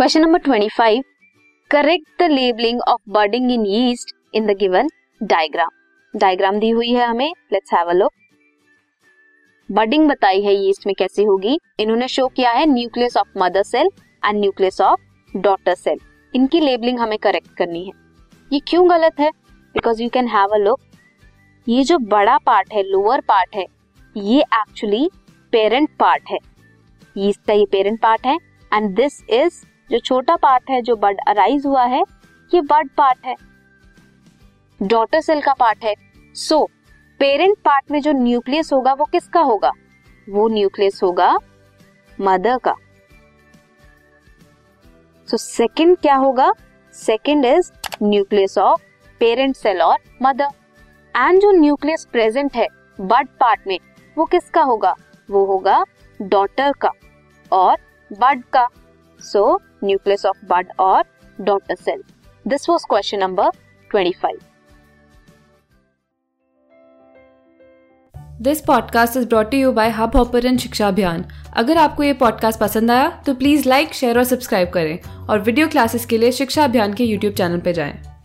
Question number twenty five correct the labelling of budding in yeast in the given diagram diagram दी हुई है हमें. Let's have a look budding बताई है yeast में कैसे होगी. इन्होंने शो किया है nucleus of mother cell and nucleus of daughter cell इनकी लेबलिंग हमें करेक्ट करनी है. ये क्यों गलत है? Because you can have a look ये जो बड़ा पार्ट है लोअर पार्ट है, ये एक्चुअली पेरेंट पार्ट है. यीस्ट का ये पेरेंट पार्ट है. एंड दिस इज़ जो छोटा पार्ट है जो बर्ड अराइज हुआ है ये बर्ड पार्ट है। डॉटर सेल का पार्ट है। सो पेरेंट पार्ट में जो न्यूक्लियस होगा वो किसका होगा? वो न्यूक्लियस होगा मदर का। सो so, सेकंड क्या होगा? Second is nucleus of parent cell और मदर एंड जो न्यूक्लियस प्रेजेंट है बर्ड पार्ट में वो किसका होगा? वो होगा डॉटर का और बर्ड का। सो न्यूक्लियस ऑफ़ बड और daughter cell this was question number twenty five this podcast is brought you by Hubhopper Shiksha Abhiyan अगर आपको ये पॉडकास्ट पसंद आया तो प्लीज़ लाइक शेयर और सब्सक्राइब करें और वीडियो क्लासेस के लिए शिक्षा अभियान के यूट्यूब चैनल पर जाएँ।